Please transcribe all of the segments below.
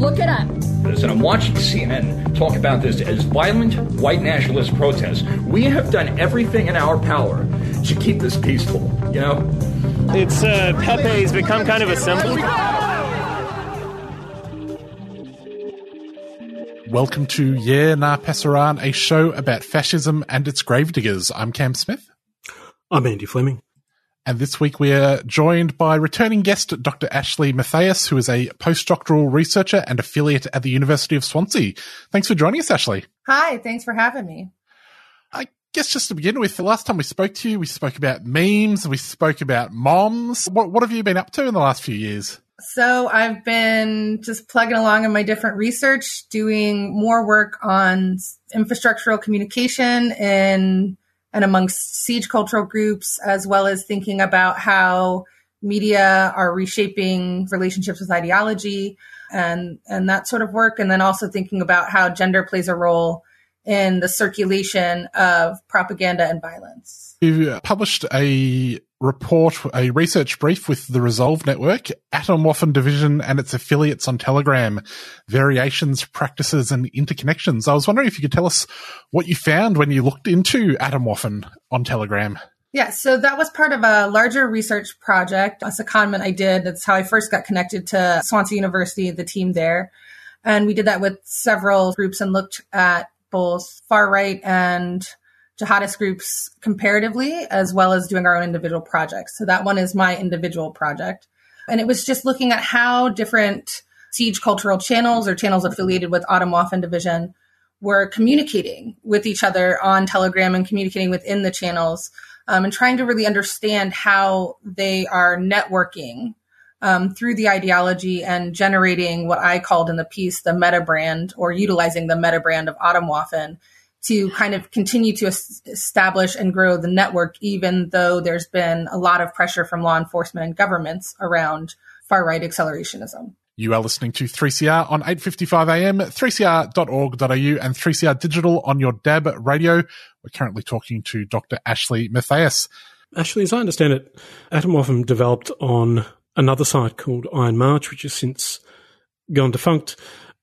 Look it up. this, and I'm watching CNN talk about this as violent white nationalist protests. We have done everything in our power to keep this peaceful, you know? It's uh, Pepe's become kind of a symbol. Welcome to Yeah Nah Pasaran, a show about fascism and its gravediggers. I'm Cam Smith, I'm Andy Fleming. And this week we are joined by returning guest Dr. Ashley Mattheis, who is a postdoctoral researcher and affiliate at the University of Swansea. Thanks for joining us, Ashley. Hi, thanks for having me. I guess just to begin with, the last time we spoke to you, we spoke about memes, we spoke about moms. What, what have you been up to in the last few years? So I've been just plugging along in my different research, doing more work on infrastructural communication and and amongst siege cultural groups, as well as thinking about how media are reshaping relationships with ideology and and that sort of work, and then also thinking about how gender plays a role in the circulation of propaganda and violence. You uh, published a report, a research brief with the Resolve Network, Atom Atomwaffen Division and its affiliates on Telegram, variations, practices and interconnections. I was wondering if you could tell us what you found when you looked into Atom Atomwaffen on Telegram. Yeah, so that was part of a larger research project, a secondment I did. That's how I first got connected to Swansea University, the team there. And we did that with several groups and looked at both far right and jihadist groups comparatively, as well as doing our own individual projects. So that one is my individual project. And it was just looking at how different siege cultural channels or channels affiliated with Atomwaffen Division were communicating with each other on Telegram and communicating within the channels um, and trying to really understand how they are networking um, through the ideology and generating what I called in the piece the meta brand or utilizing the meta brand of Atomwaffen to kind of continue to es- establish and grow the network, even though there's been a lot of pressure from law enforcement and governments around far right accelerationism. You are listening to 3CR on 8.55 AM, 3cr.org.au and 3CR Digital on your DAB radio. We're currently talking to Dr. Ashley Mattheis. Ashley, as I understand it, Atomwaffen developed on another site called Iron March, which has since gone defunct.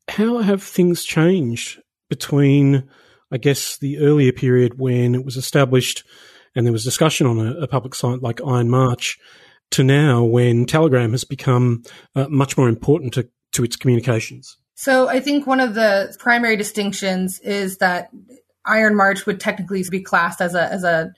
How have things changed between, I guess, the earlier period when it was established and there was discussion on a, a public site like Iron March to now when Telegram has become uh, much more important to, to its communications? So I think one of the primary distinctions is that Iron March would technically be classed as a as a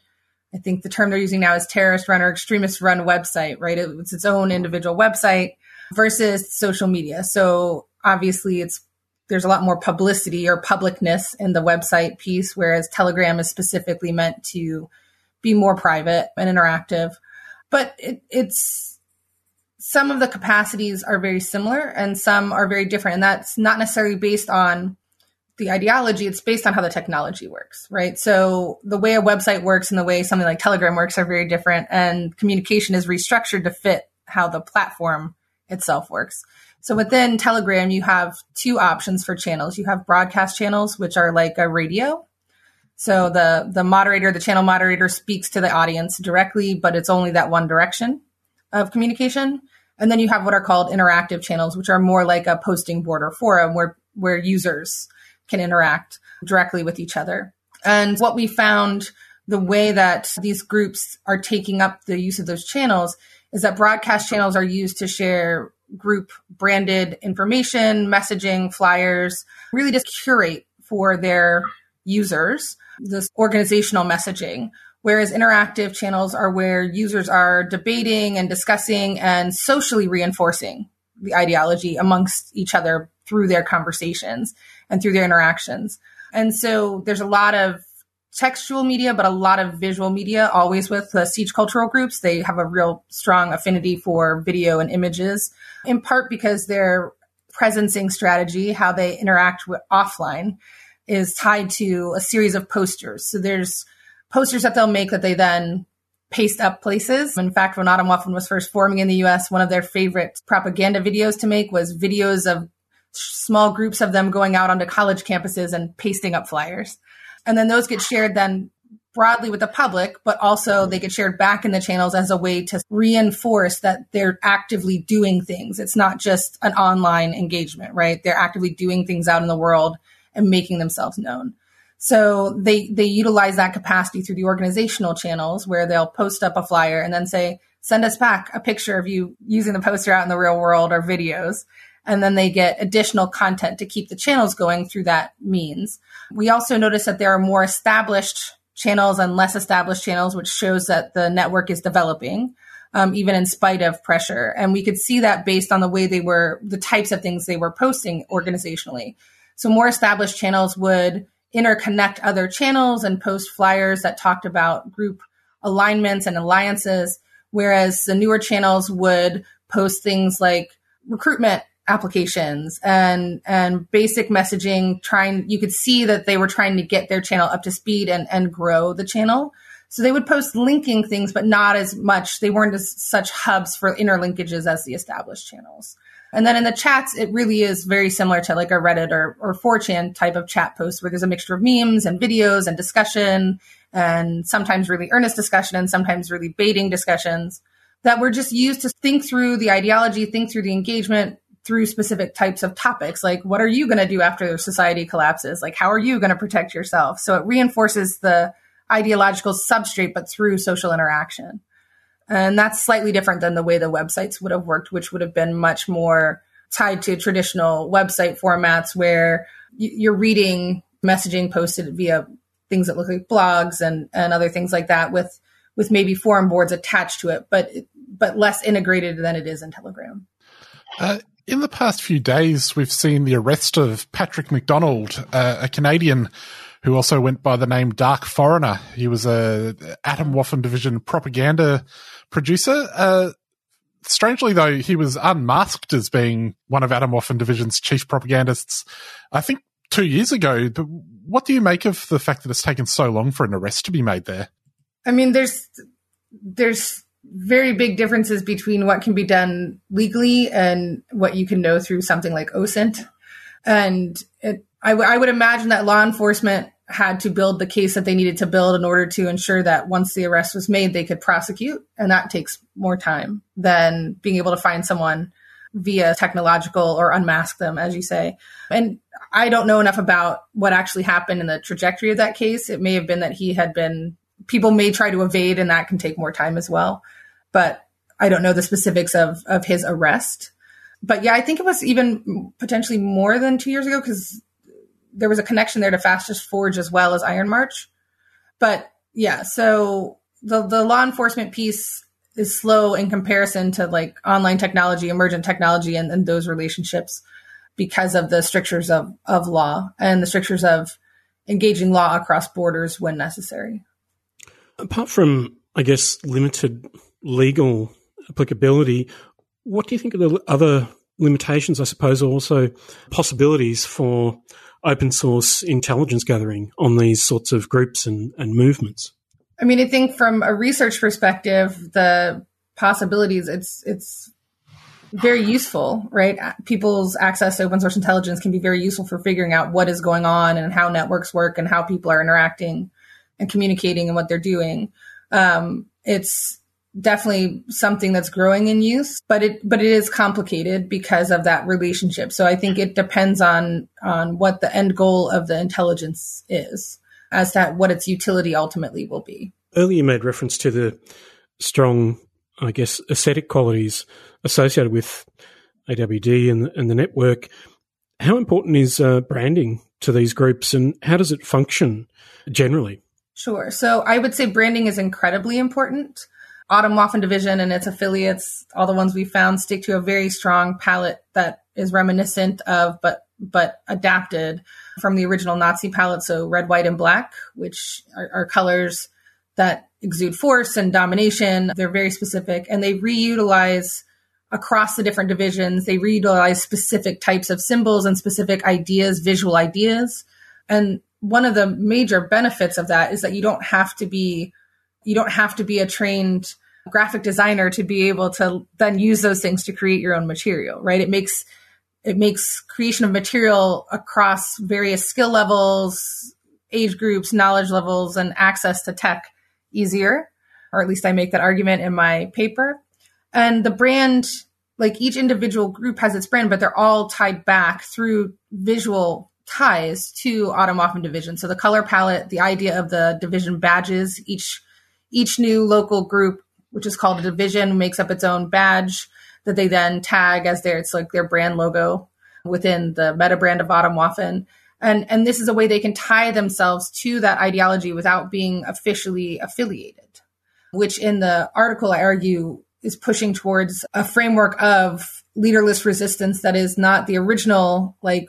I think the term they're using now is terrorist run or extremist run website, right? It's its own individual website versus social media. So obviously it's there's a lot more publicity or publicness in the website piece, whereas Telegram is specifically meant to be more private and interactive. But it, it's some of the capacities are very similar and some are very different. And that's not necessarily based on the ideology, it's based on how the technology works, right? So the way a website works and the way something like Telegram works are very different, and communication is restructured to fit how the platform itself works. So within Telegram, you have two options for channels. You have broadcast channels, which are like a radio. So the the moderator, the channel moderator speaks to the audience directly, but it's only that one direction of communication. And then you have what are called interactive channels, which are more like a posting board or forum where where users can interact directly with each other. And what we found the way that these groups are taking up the use of those channels is that broadcast channels are used to share group branded information, messaging, flyers, really just curate for their users this organizational messaging. Whereas interactive channels are where users are debating and discussing and socially reinforcing the ideology amongst each other through their conversations and through their interactions. And so there's a lot of textual media, but a lot of visual media, always with the Siege cultural groups. They have a real strong affinity for video and images, in part because their presencing strategy, how they interact with offline, is tied to a series of posters. So there's posters that they'll make that they then paste up places. In fact, when Atomwaffen was first forming in the US, one of their favorite propaganda videos to make was videos of small groups of them going out onto college campuses and pasting up flyers. And then those get shared then broadly with the public, but also they get shared back in the channels as a way to reinforce that they're actively doing things. It's not just an online engagement, right? They're actively doing things out in the world and making themselves known. So they they utilize that capacity through the organizational channels where they'll post up a flyer and then say, send us back a picture of you using the poster out in the real world or videos. And then they get additional content to keep the channels going through that means. We also notice that there are more established channels and less established channels, which shows that the network is developing, um, even in spite of pressure. And we could see that based on the way they were, the types of things they were posting organizationally. So more established channels would interconnect other channels and post flyers that talked about group alignments and alliances, whereas the newer channels would post things like recruitment applications and and basic messaging trying you could see that they were trying to get their channel up to speed and and grow the channel. So they would post linking things but not as much. They weren't as such hubs for interlinkages as the established channels. And then in the chats, it really is very similar to like a Reddit or, or 4chan type of chat post where there's a mixture of memes and videos and discussion and sometimes really earnest discussion and sometimes really baiting discussions that were just used to think through the ideology, think through the engagement through specific types of topics. Like, what are you going to do after society collapses? Like, how are you going to protect yourself? So it reinforces the ideological substrate, but through social interaction. And that's slightly different than the way the websites would have worked, which would have been much more tied to traditional website formats where you're reading messaging posted via things that look like blogs and, and other things like that with, with maybe forum boards attached to it, but, but less integrated than it is in Telegram. Uh, in the past few days, we've seen the arrest of Patrick McDonald, uh, a Canadian who also went by the name Dark Foreigner. He was a Atomwaffen Division propaganda producer. Uh, strangely though, he was unmasked as being one of Atomwaffen Division's chief propagandists, I think two years ago. But what do you make of the fact that it's taken so long for an arrest to be made there? I mean, there's, there's very big differences between what can be done legally and what you can know through something like OSINT. And it, I, w- I would imagine that law enforcement had to build the case that they needed to build in order to ensure that once the arrest was made, they could prosecute. And that takes more time than being able to find someone via technological or unmask them, as you say. And I don't know enough about what actually happened in the trajectory of that case. It may have been that he had been, people may try to evade, and that can take more time as well. But I don't know the specifics of, of his arrest. But yeah, I think it was even potentially more than two years ago because there was a connection there to Fascist Forge as well as Iron March. But yeah, so the the law enforcement piece is slow in comparison to like online technology, emergent technology, and, and those relationships because of the strictures of, of law and the strictures of engaging law across borders when necessary. Apart from, I guess, limited legal applicability, what do you think of the other limitations, I suppose, also possibilities for open source intelligence gathering on these sorts of groups and, and movements? I mean, I think from a research perspective, the possibilities it's it's very useful, right? People's access to open source intelligence can be very useful for figuring out what is going on and how networks work and how people are interacting and communicating and what they're doing. Um, it's definitely something that's growing in use, but it but it is complicated because of that relationship. So I think it depends on on what the end goal of the intelligence is as to what its utility ultimately will be. Earlier you made reference to the strong, I guess, aesthetic qualities associated with AWD and, and the network. How important is uh, branding to these groups and how does it function generally? Sure. So I would say branding is incredibly important. Atomwaffen Division and its affiliates, all the ones we found, stick to a very strong palette that is reminiscent of, but but adapted from the original Nazi palette. So red, white, and black, which are, are colors that exude force and domination. They're very specific, and they reutilize across the different divisions. They reutilize specific types of symbols and specific ideas, visual ideas, and one of the major benefits of that is that you don't have to be you don't have to be a trained graphic designer to be able to then use those things to create your own material right? It makes it makes creation of material across various skill levels age groups knowledge levels and access to tech easier or at least i make that argument in my paper. And the brand like each individual group has its brand but they're all tied back through visual ties to Atomwaffen Division. So the color palette, the idea of the division badges, each each new local group, which is called a division, makes up its own badge that they then tag as their it's like their brand logo within the meta brand of Atomwaffen. And and this is a way they can tie themselves to that ideology without being officially affiliated, which in the article I argue is pushing towards a framework of leaderless resistance that is not the original like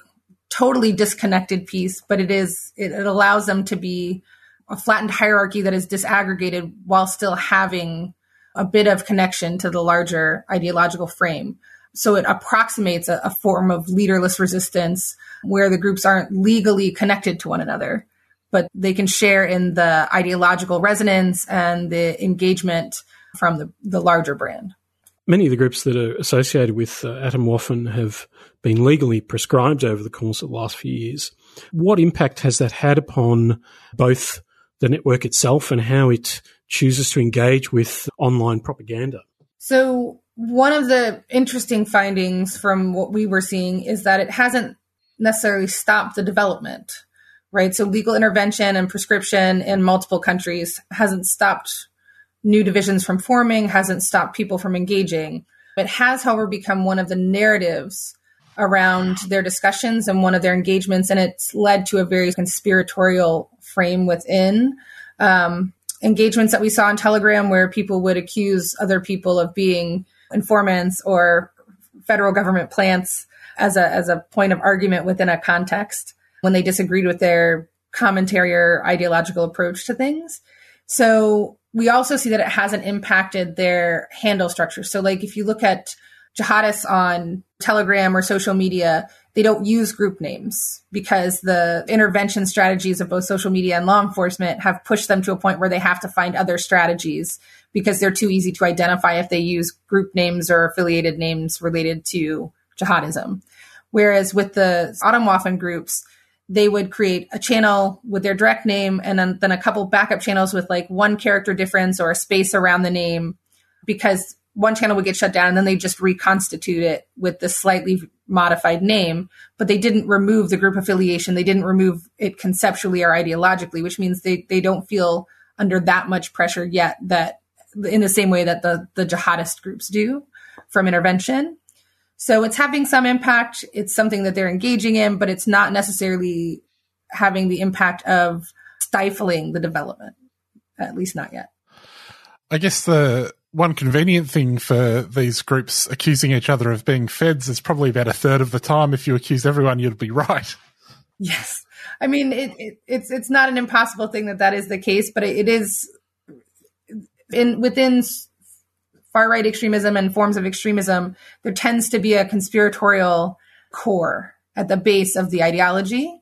totally disconnected piece, but it is, it, it allows them to be a flattened hierarchy that is disaggregated while still having a bit of connection to the larger ideological frame. So it approximates a, a, form of leaderless resistance where the groups aren't legally connected to one another, but they can share in the ideological resonance and the engagement from the, the larger brand. Many of the groups that are associated with uh, Atomwaffen have been legally prescribed over the course of the last few years. What impact has that had upon both the network itself and how it chooses to engage with online propaganda? So, one of the interesting findings from what we were seeing is that it hasn't necessarily stopped the development, right? So, legal intervention and prescription in multiple countries hasn't stopped new divisions from forming, hasn't stopped people from engaging. It has, however, become one of the narratives around their discussions and one of their engagements, and it's led to a very conspiratorial frame within um, engagements that we saw on Telegram, where people would accuse other people of being informants or federal government plants as a as a point of argument within a context when they disagreed with their commentary or ideological approach to things. So we also see that it hasn't impacted their handle structure. So, like if you look at jihadists on Telegram or social media, they don't use group names because the intervention strategies of both social media and law enforcement have pushed them to a point where they have to find other strategies because they're too easy to identify if they use group names or affiliated names related to jihadism. Whereas with the Atomwaffen groups, they would create a channel with their direct name and then, then a couple backup channels with like one character difference or a space around the name because one channel would get shut down and then they just reconstitute it with the slightly modified name but they didn't remove the group affiliation. They didn't remove it conceptually or ideologically which means they, they don't feel under that much pressure yet that in the same way that the, the jihadist groups do from intervention so it's having some impact. It's something that they're engaging in, but it's not necessarily having the impact of stifling the development, at least not yet. I guess the one convenient thing for these groups accusing each other of being feds is probably about a third of the time. If you accuse everyone, you'd be right. Yes, I mean it, it, it's it's not an impossible thing that that is the case, but it, it is in within far right extremism and forms of extremism, there tends to be a conspiratorial core at the base of the ideology.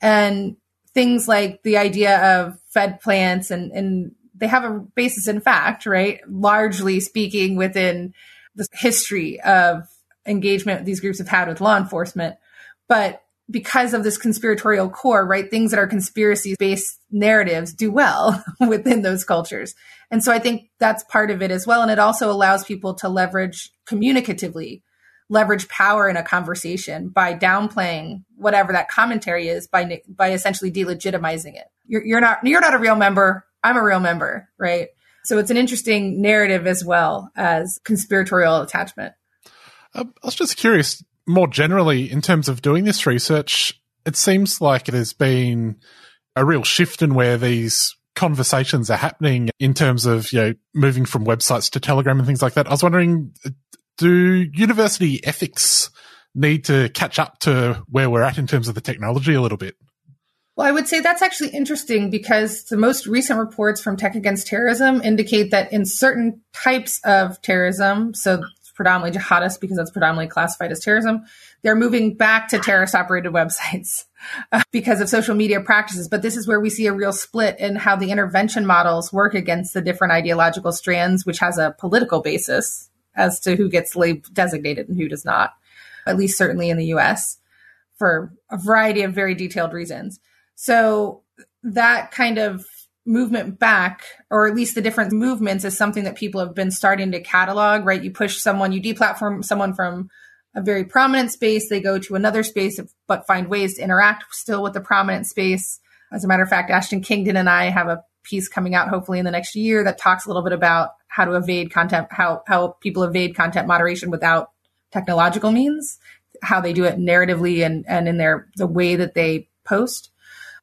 And things like the idea of Fed plants and, and they have a basis in fact, right? Largely speaking within the history of engagement these groups have had with law enforcement. But because of this conspiratorial core, right? Things that are conspiracy based narratives do well within those cultures. And so I think that's part of it as well. And it also allows people to leverage communicatively, leverage power in a conversation by downplaying whatever that commentary is by, by essentially delegitimizing it. You're, you're not, you're not a real member. I'm a real member, right? So it's an interesting narrative as well as conspiratorial attachment. Uh, I was just curious, more generally, in terms of doing this research, it seems like it has been a real shift in where these conversations are happening in terms of, you know, moving from websites to Telegram and things like that. I was wondering, do university ethics need to catch up to where we're at in terms of the technology a little bit? Well, I would say that's actually interesting because the most recent reports from Tech Against Terrorism indicate that in certain types of terrorism, so predominantly jihadists because that's predominantly classified as terrorism, they're moving back to terrorist operated websites because of social media practices. But this is where we see a real split in how the intervention models work against the different ideological strands, which has a political basis as to who gets labeled designated and who does not, at least certainly in the US, for a variety of very detailed reasons. So that kind of movement back, or at least the different movements, is something that people have been starting to catalog, right? You push someone, you deplatform someone from a very prominent space, they go to another space, but find ways to interact still with the prominent space. As a matter of fact, Ashton Kingdon and I have a piece coming out hopefully in the next year that talks a little bit about how to evade content, how, how people evade content moderation without technological means, how they do it narratively and, and in their, the way that they post.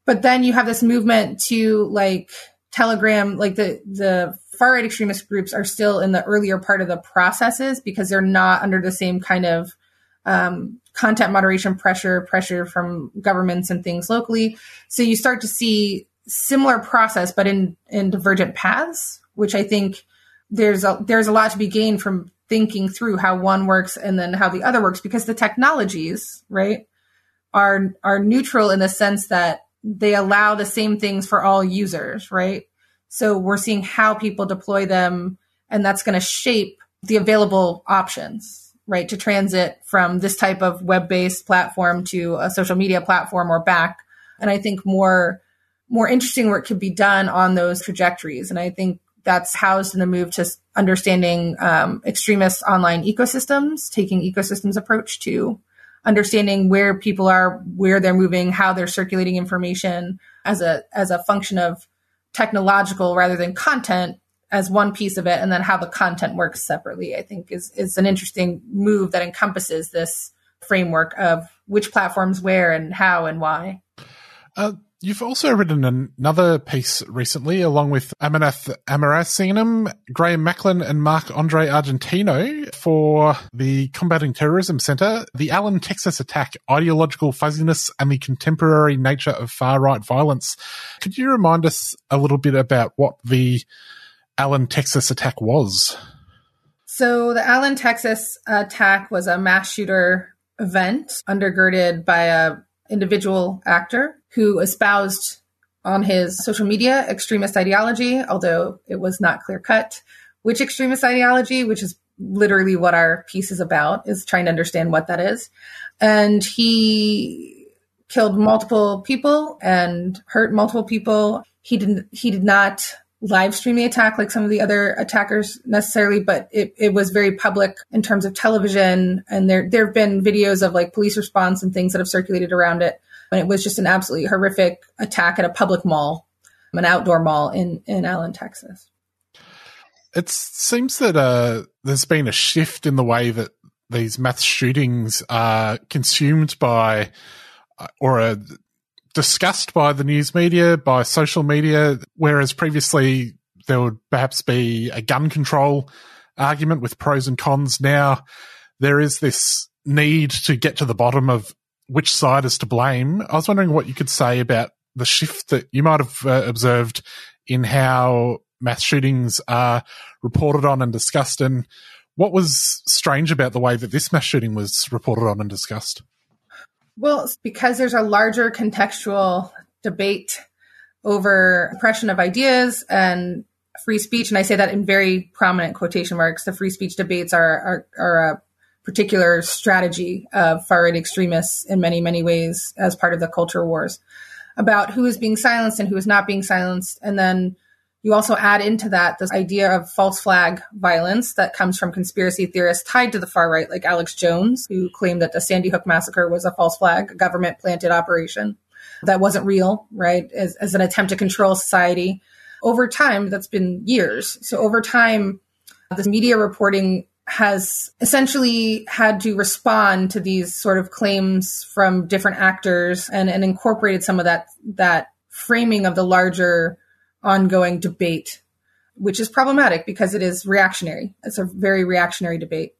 But then you have this movement to like Telegram, like the, the far right extremist groups are still in the earlier part of the processes because they're not under the same kind of um, content moderation pressure, pressure from governments and things locally. So you start to see similar process, but in in divergent paths, which I think there's a there's a lot to be gained from thinking through how one works and then how the other works because the technologies right are are neutral in the sense that they allow the same things for all users right so we're seeing how people deploy them, and that's going to shape the available options, right? To transit from this type of web based platform to a social media platform or back. And I think more, more interesting work could be done on those trajectories. And I think that's housed in the move to understanding um, extremist online ecosystems, taking ecosystems approach to understanding where people are, where they're moving, how they're circulating information as a as a function of technological rather than content as one piece of it and then how the content works separately i think is is an interesting move that encompasses this framework of which platforms where and how and why uh, You've also written another piece recently, along with Amarnath Amarasingam, Graham Macklin, and Marc Andre Argentino for the Combating Terrorism Center, the Allen, Texas attack, ideological fuzziness, and the contemporary nature of far right violence. Could you remind us a little bit about what the Allen, Texas attack was? So, the Allen, Texas attack was a mass shooter event undergirded by a individual actor who espoused on his social media extremist ideology, although it was not clear cut which extremist ideology, which is literally what our piece is about, is trying to understand what that is. And he killed multiple people and hurt multiple people. He didn't he did not live stream the attack like some of the other attackers necessarily, but it, it was very public in terms of television. And there there have been videos of like police response and things that have circulated around it. And it was just an absolutely horrific attack at a public mall, an outdoor mall in, in Allen, Texas. It seems that uh, there's been a shift in the way that these mass shootings are consumed by uh, or are discussed by the news media, by social media, whereas previously there would perhaps be a gun control argument with pros and cons. Now there is this need to get to the bottom of which side is to blame. I was wondering what you could say about the shift that you might have uh, observed in how mass shootings are reported on and discussed, and what was strange about the way that this mass shooting was reported on and discussed. Well, because there's a larger contextual debate over oppression of ideas and free speech, and I say that in very prominent quotation marks. The free speech debates are are, are a particular strategy of far right extremists in many, many ways as part of the culture wars about who is being silenced and who is not being silenced. And then you also add into that this idea of false flag violence that comes from conspiracy theorists tied to the far right, like Alex Jones, who claimed that the Sandy Hook massacre was a false flag, government planted operation that wasn't real, right? As, as an attempt to control society. Over time, that's been years. So over time, this media reporting has essentially had to respond to these sort of claims from different actors and, and incorporated some of that that framing of the larger ongoing debate, which is problematic because it is reactionary. It's a very reactionary debate.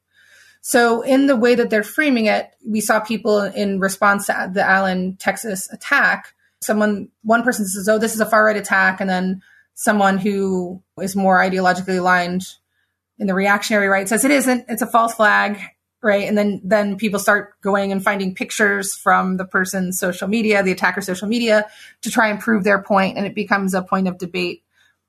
So in the way that they're framing it, we saw people in response to the Allen, Texas attack. Someone, one person says, "Oh, this is a far right attack," and then someone who is more ideologically aligned in the reactionary right says it isn't. It's a false flag, right? And then then people start going and finding pictures from the person's social media, the attacker's social media, to try and prove their point, and it becomes a point of debate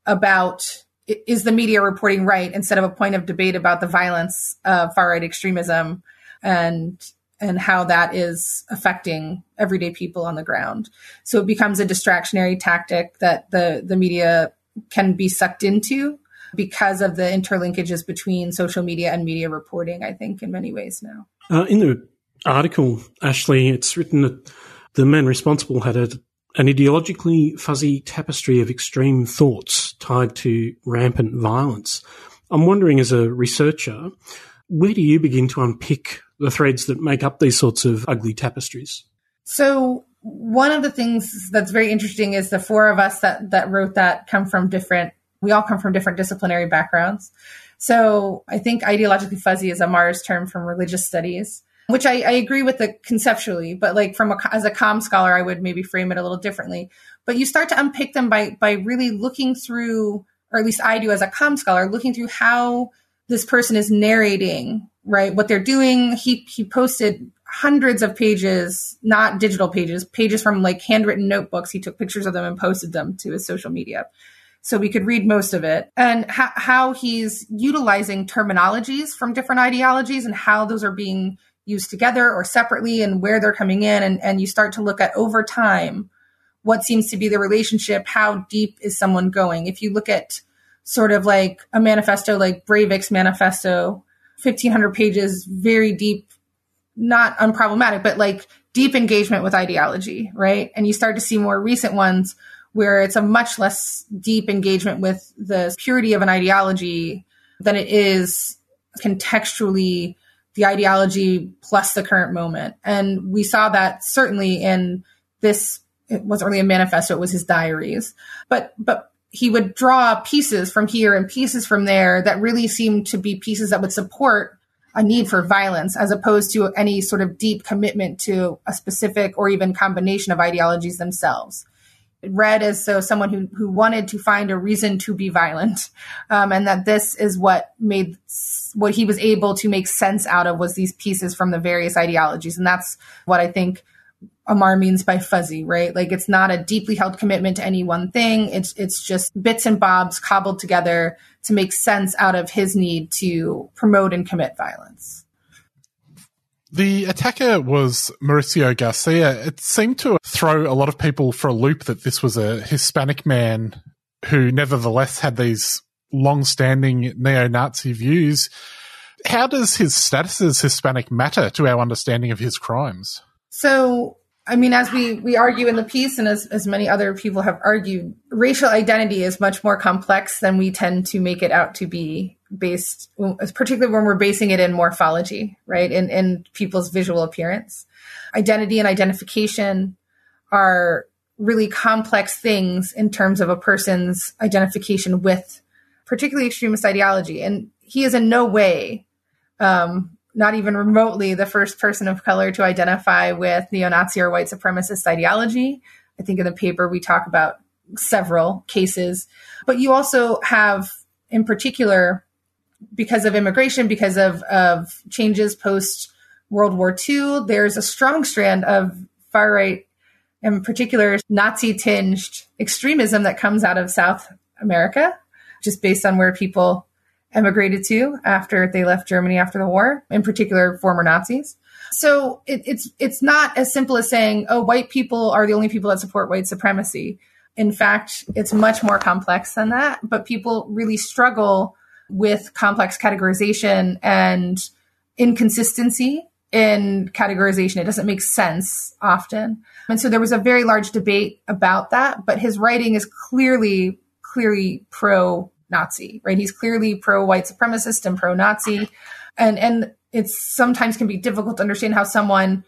about is the media reporting right instead of a point of debate about the violence of far right extremism and and how that is affecting everyday people on the ground. So it becomes a distractionary tactic that the the media can be sucked into because of the interlinkages between social media and media reporting, I think, in many ways now. Uh, in the article, Ashley, it's written that the men responsible had a an ideologically fuzzy tapestry of extreme thoughts tied to rampant violence. I'm wondering, as a researcher, where do you begin to unpick the threads that make up these sorts of ugly tapestries? So, one of the things that's very interesting is the four of us that, that wrote that come from different, we all come from different disciplinary backgrounds. So, I think ideologically fuzzy is Amar's term from religious studies which I, I, agree with the conceptually, but like from a, as a com scholar, I would maybe frame it a little differently. But you start to unpick them by by really looking through, or at least I do as a com scholar, looking through how this person is narrating, right? What they're doing. He he posted hundreds of pages, not digital pages, pages from like handwritten notebooks. He took pictures of them and posted them to his social media. So we could read most of it and ha- how he's utilizing terminologies from different ideologies and how those are being used together or separately and where they're coming in. And, and you start to look at over time what seems to be the relationship. How deep is someone going? If you look at sort of like a manifesto like Breivik's manifesto, 1500 pages, very deep, not unproblematic, but like deep engagement with ideology, right? And you start to see more recent ones where it's a much less deep engagement with the purity of an ideology than it is contextually the ideology plus the current moment. And we saw that certainly in this, it wasn't really a manifesto, it was his diaries. But, but he would draw pieces from here and pieces from there that really seemed to be pieces that would support a need for violence as opposed to any sort of deep commitment to a specific or even combination of ideologies themselves read as so someone who, who wanted to find a reason to be violent um, and that this is what made what he was able to make sense out of was these pieces from the various ideologies. And that's what i think Amar means by fuzzy right? Like it's not a deeply held commitment to any one thing. It's it's just bits and bobs cobbled together to make sense out of his need to promote and commit violence the attacker was Mauricio Garcia. It seemed to throw a lot of people for a loop that this was a Hispanic man who nevertheless had these long-standing neo-Nazi views. How does his status as Hispanic matter to our understanding of his crimes? So I mean, as we, we argue in the piece, and as, as many other people have argued, racial identity is much more complex than we tend to make it out to be based, particularly when we're basing it in morphology, right? In, in people's visual appearance. Identity and identification are really complex things in terms of a person's identification with particularly extremist ideology. And he is in no way um, not even remotely the first person of color to identify with neo Nazi or white supremacist ideology. I think in the paper we talk about several cases, but you also have, in particular, because of immigration, because of, of changes post World War II, there's a strong strand of far right, in particular, Nazi tinged extremism that comes out of South America, just based on where people emigrated to after they left Germany after the war, in particular former Nazis. So it, it's it's not as simple as saying, "Oh, white people are the only people that support white supremacy." In fact, it's much more complex than that. But people really struggle with complex categorization and inconsistency in categorization. It doesn't make sense often. And so there was a very large debate about that, but his writing is clearly, clearly pro Nazi, right? He's clearly pro white supremacist and pro Nazi. And, and it's sometimes can be difficult to understand how someone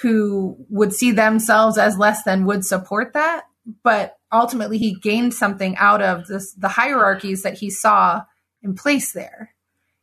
who would see themselves as less than would support that but ultimately he gained something out of this, the hierarchies that he saw in place there,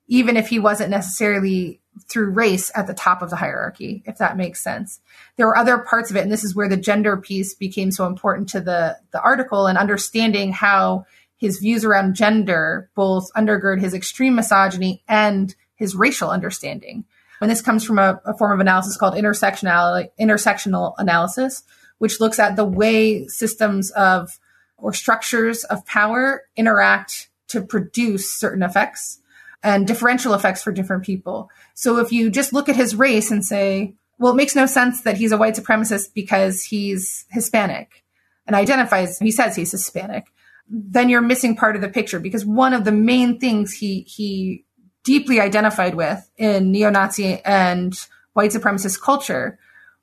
even if he wasn't necessarily through race at the top of the hierarchy, if that makes sense. There were other parts of it, and this is where the gender piece became so important to the, the article and understanding how his views around gender both undergird his extreme misogyny and his racial understanding. And this comes from a, a form of analysis called intersectional, intersectional analysis, which looks at the way systems of or structures of power interact to produce certain effects and differential effects for different people. So if you just look at his race and say, well, it makes no sense that he's a white supremacist because he's Hispanic and identifies, he says he's Hispanic, then you're missing part of the picture because one of the main things he, he deeply identified with in neo-Nazi and white supremacist culture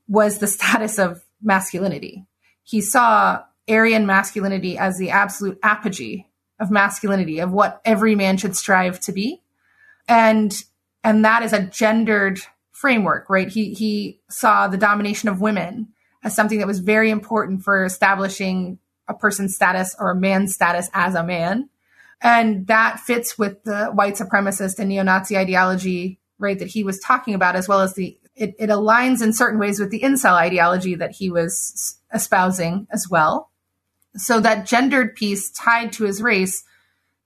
was the status of masculinity. He saw Aryan masculinity as the absolute apogee of masculinity, of what every man should strive to be. And and that is a gendered framework, right? He he saw the domination of women as something that was very important for establishing a person's status or a man's status as a man. And that fits with the white supremacist and neo-Nazi ideology, right, that he was talking about, as well as the it, it aligns in certain ways with the incel ideology that he was espousing as well. So that gendered piece tied to his race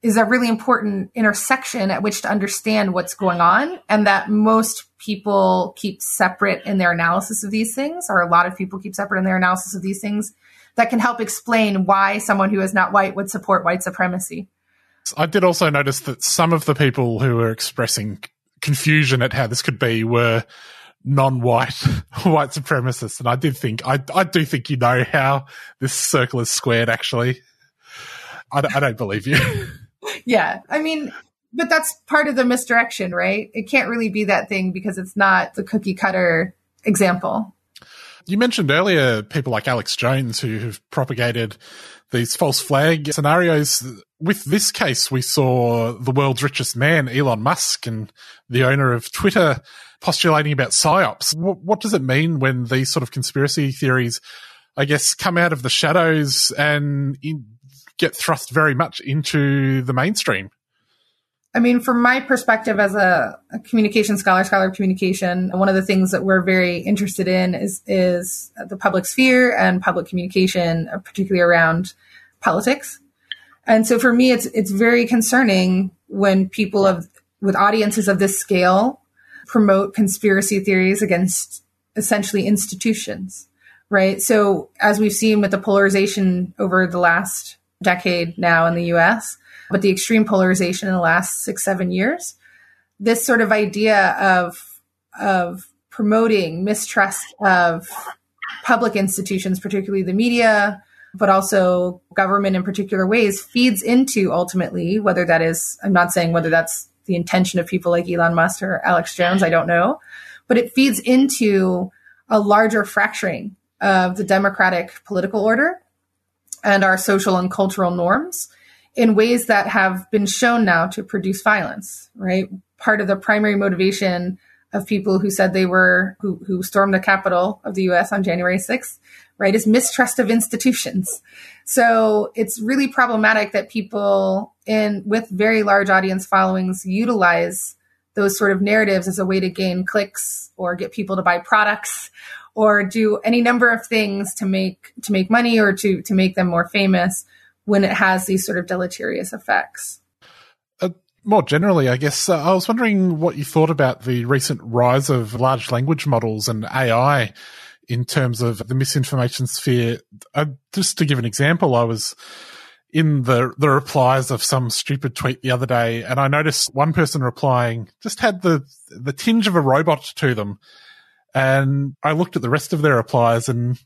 is a really important intersection at which to understand what's going on and that most people keep separate in their analysis of these things or a lot of people keep separate in their analysis of these things that can help explain why someone who is not white would support white supremacy. I did also notice that some of the people who were expressing confusion at how this could be were non-white white supremacists, and I did think I I do think you know how this circle is squared. Actually, I, I don't believe you. yeah, I mean, but that's part of the misdirection, right? It can't really be that thing because it's not the cookie cutter example. You mentioned earlier people like Alex Jones who have propagated these false flag scenarios. With this case, we saw the world's richest man, Elon Musk, and the owner of Twitter postulating about psyops. What, what does it mean when these sort of conspiracy theories, I guess, come out of the shadows and in, get thrust very much into the mainstream? I mean, from my perspective as a, a, communication scholar, scholar of communication, one of the things that we're very interested in is is the public sphere and public communication, uh, particularly around politics. And so, for me, it's it's very concerning when people of with audiences of this scale promote conspiracy theories against essentially institutions, right? So, as we've seen with the polarization over the last decade now in the US, but the extreme polarization in the last six, seven years, this sort of idea of, of promoting mistrust of public institutions, particularly the media, but also government in particular ways, feeds into ultimately whether that is, I'm not saying whether that's the intention of people like Elon Musk or Alex Jones. I don't know. But it feeds into a larger fracturing of the democratic political order and our social and cultural norms in ways that have been shown now to produce violence, right? Part of the primary motivation of people who said they were, who, who stormed the Capitol of the US on January 6th, right, is mistrust of institutions. So it's really problematic that people in with very large audience followings utilize those sort of narratives as a way to gain clicks or get people to buy products or do any number of things to make to make money or to to make them more famous when it has these sort of deleterious effects. Uh, more generally, I guess uh, I was wondering what you thought about the recent rise of large language models and AI in terms of the misinformation sphere. Uh, just to give an example, I was in the the replies of some stupid tweet the other day, and I noticed one person replying just had the the tinge of a robot to them, and I looked at the rest of their replies, and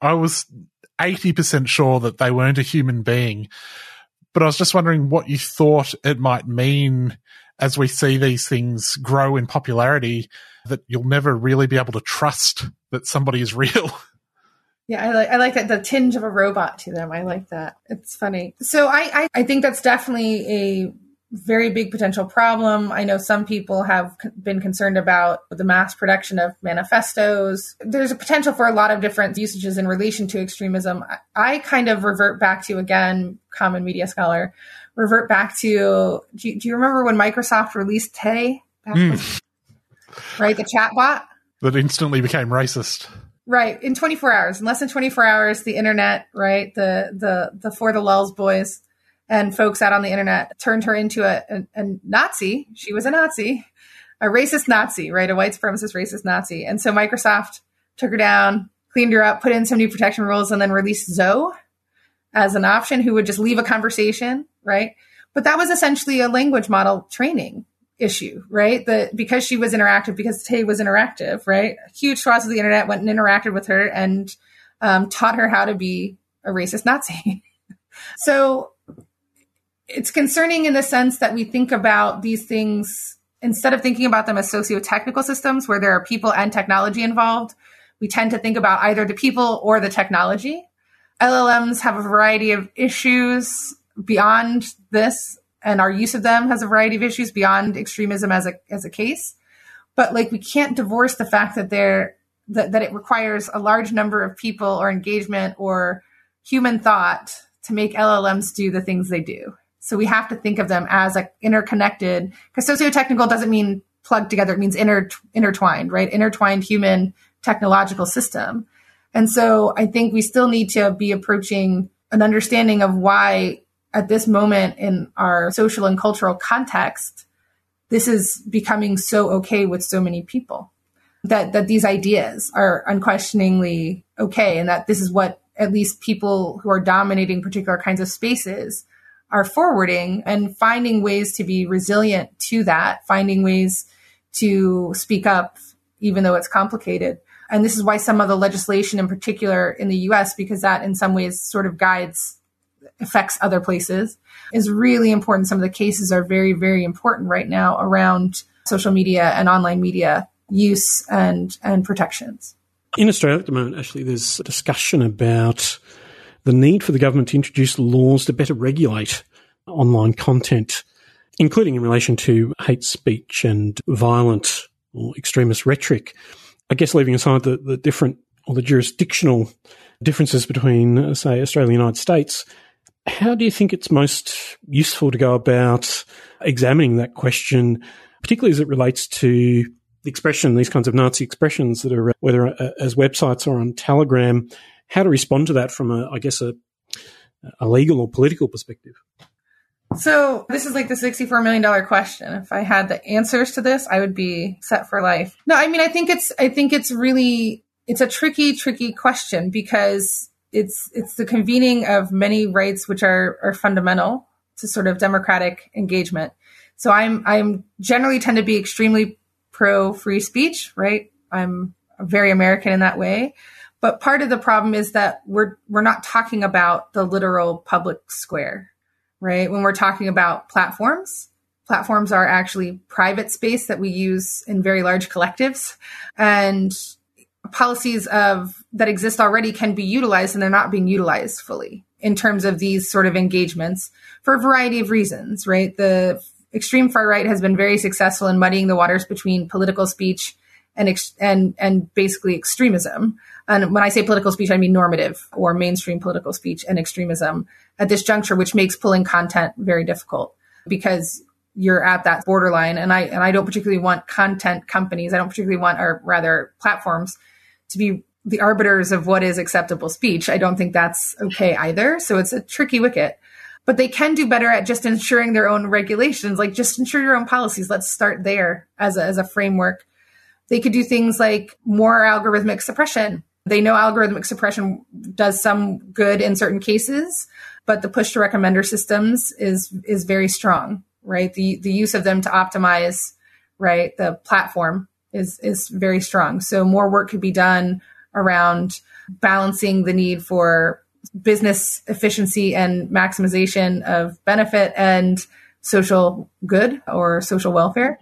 I was eighty percent sure that they weren't a human being. But I was just wondering what you thought it might mean as we see these things grow in popularity that you'll never really be able to trust that somebody is real. Yeah, I like I like that the tinge of a robot to them. I like that. It's funny. So I I, I think that's definitely a very big potential problem. I know some people have been concerned about the mass production of manifestos. There's a potential for a lot of different usages in relation to extremism. I kind of revert back to, again, common media scholar, revert back to do you, do you remember when Microsoft released Tay? Mm. Right, the chatbot? That instantly became racist. Right, in 24 hours, in less than 24 hours, the internet, right, the the the for the lulz boys and folks out on the internet turned her into a, a, a, Nazi. She was a Nazi, a racist Nazi, right? A white supremacist racist Nazi. And so Microsoft took her down, cleaned her up, put in some new protection rules, and then released Zo as an option who would just leave a conversation, right? But that was essentially a language model training issue, right? The because she was interactive, because Tay was interactive, right? Huge swaths of the internet went and interacted with her and um, taught her how to be a racist Nazi. so it's concerning in the sense that we think about these things instead of thinking about them as socio-technical systems where there are people and technology involved we tend to think about either the people or the technology. Llms have a variety of issues beyond this and our use of them has a variety of issues beyond extremism as a as a case. But like we can't divorce the fact that they're that, that it requires a large number of people or engagement or human thought to make llms do the things they do so we have to think of them as interconnected because socio-technical doesn't mean plugged together. It means inter- intertwined, right? Intertwined human technological system. And so I think we still need to be approaching an understanding of why at this moment in our social and cultural context, this is becoming so okay with so many people that, that these ideas are unquestioningly okay. And that this is what at least people who are dominating particular kinds of spaces are forwarding and finding ways to be resilient to that, finding ways to speak up, even though it's complicated. And this is why some of the legislation in particular in the US, because that in some ways sort of guides, affects other places, is really important. Some of the cases are very, very important right now around social media and online media use and, and protections. In Australia at the moment, actually, there's a discussion about the need for the government to introduce laws to better regulate online content, including in relation to hate speech and violent or extremist rhetoric. I guess leaving aside the, the different or the jurisdictional differences between, uh, say, Australia and the United States, how do you think it's most useful to go about examining that question, particularly as it relates to the expression, these kinds of Nazi expressions that are, whether uh, as websites or on Telegram, how to respond to that from a, I guess, a, a legal or political perspective. So this is like the $64 million question. If I had the answers to this, I would be set for life. No, I mean, I think it's, I think it's really, it's a tricky, tricky question because it's, it's the convening of many rights, which are, are fundamental to sort of democratic engagement. So I'm, I'm generally tend to be extremely pro free speech, right? I'm very American in that way. But part of the problem is that we're we're not talking about the literal public square, right? When we're talking about platforms, platforms are actually private space that we use in very large collectives and policies of that exist already can be utilized and they're not being utilized fully in terms of these sort of engagements for a variety of reasons, right? The extreme far right has been very successful in muddying the waters between political speech and ex- and and basically extremism. And when I say political speech, I mean normative or mainstream political speech and extremism at this juncture, which makes pulling content very difficult because you're at that borderline. And I, and I don't particularly want content companies. I don't particularly want, or rather platforms to be the arbiters of what is acceptable speech. I don't think that's okay either. So it's a tricky wicket, but they can do better at just ensuring their own regulations, like just ensure your own policies. Let's start there as a, as a framework. They could do things like more algorithmic suppression they know algorithmic suppression does some good in certain cases, but the push to recommender systems is is very strong, right? The the use of them to optimize, right, the platform is is very strong. So more work could be done around balancing the need for business efficiency and maximization of benefit and social good or social welfare.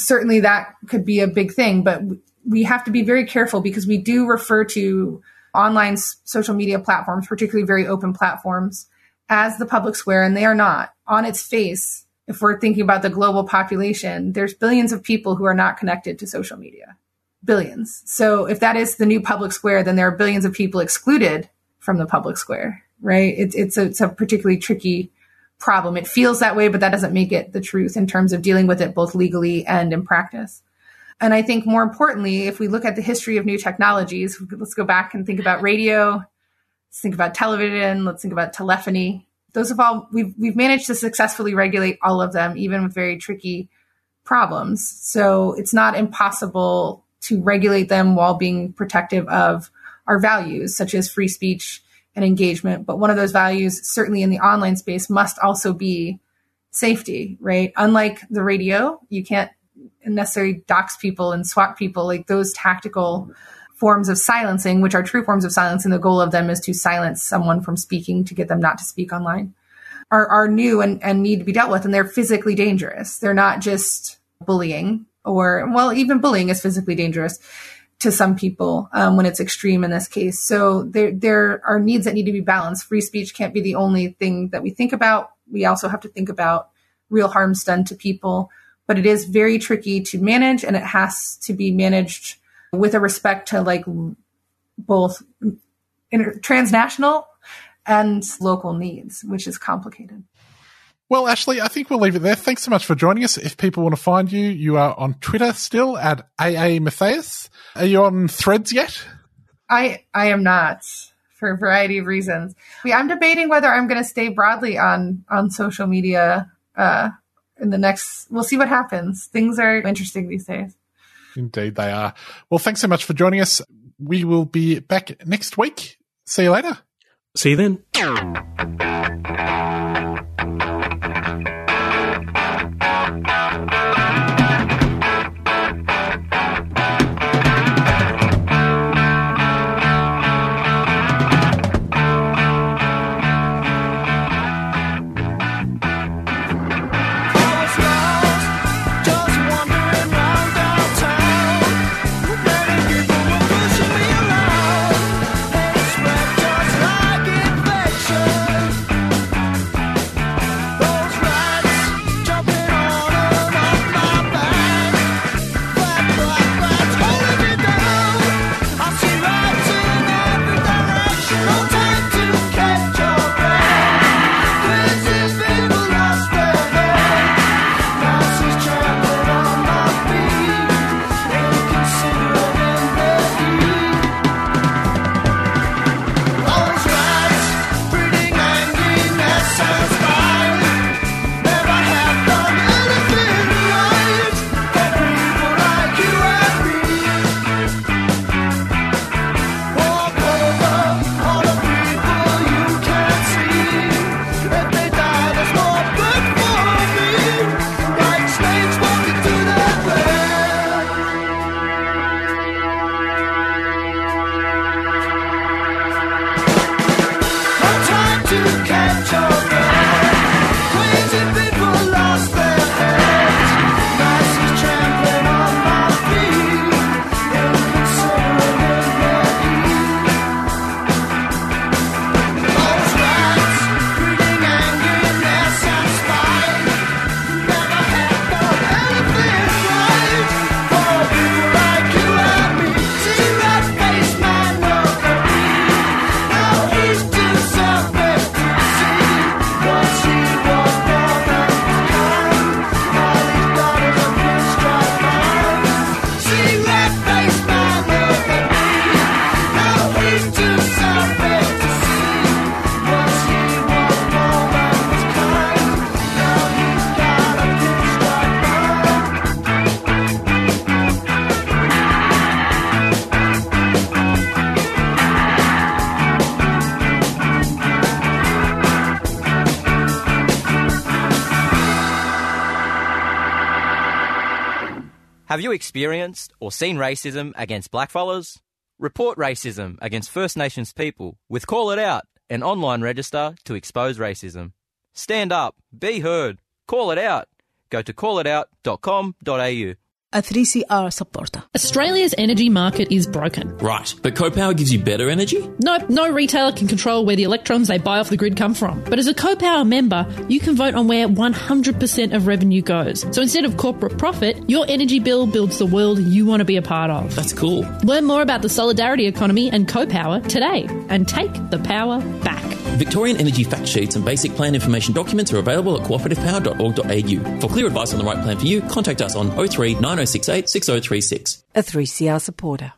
Certainly that could be a big thing, but we have to be very careful because we do refer to online social media platforms, particularly very open platforms, as the public square, and they are not. On its face, if we're thinking about the global population, there's billions of people who are not connected to social media. Billions. So if that is the new public square, then there are billions of people excluded from the public square, right? It's, it's a, it's a particularly tricky problem. It feels that way, but that doesn't make it the truth in terms of dealing with it both legally and in practice. And I think more importantly, if we look at the history of new technologies, let's go back and think about radio, let's think about television, let's think about telephony. Those have all we've we've managed to successfully regulate all of them, even with very tricky problems. So it's not impossible to regulate them while being protective of our values, such as free speech and engagement. But one of those values, certainly in the online space, must also be safety, right? Unlike the radio, you can't necessarily dox people and swat people, like those tactical forms of silencing, which are true forms of silence, and the goal of them is to silence someone from speaking to get them not to speak online, are, are new and, and need to be dealt with. And they're physically dangerous. They're not just bullying or, well, even bullying is physically dangerous to some people um, when it's extreme in this case. So there, there are needs that need to be balanced. Free speech can't be the only thing that we think about. We also have to think about real harms done to people but it is very tricky to manage and it has to be managed with a respect to like both inter- transnational and local needs, which is complicated. Well, Ashley, I think we'll leave it there. Thanks so much for joining us. If people want to find you, you are on Twitter still at AA Mattheis. Are you on threads yet? I I am not for a variety of reasons. I'm debating whether I'm going to stay broadly on on social media uh, in the next, we'll see what happens. Things are interesting these days. Indeed, they are. Well, thanks so much for joining us. We will be back next week. See you later. See you then. You experienced or seen racism against blackfellas? Report racism against First Nations people with Call It Out, an online register to expose racism. Stand up, be heard, call it out. Go to callitout.com.au. a 3CR supporter. Australia's energy market is broken. Right, but CoPower gives you better energy? Nope, no retailer can control where the electrons they buy off the grid come from. But as a CoPower member, you can vote on where 100% of revenue goes. So instead of corporate profit, your energy bill builds the world you want to be a part of. That's cool. Learn more about the solidarity economy and CoPower today and take the power back. Victorian energy fact sheets and basic plan information documents are available at cooperativepower.org.au. For clear advice on the right plan for you, contact us on 03 9068 6036. A 3CR supporter.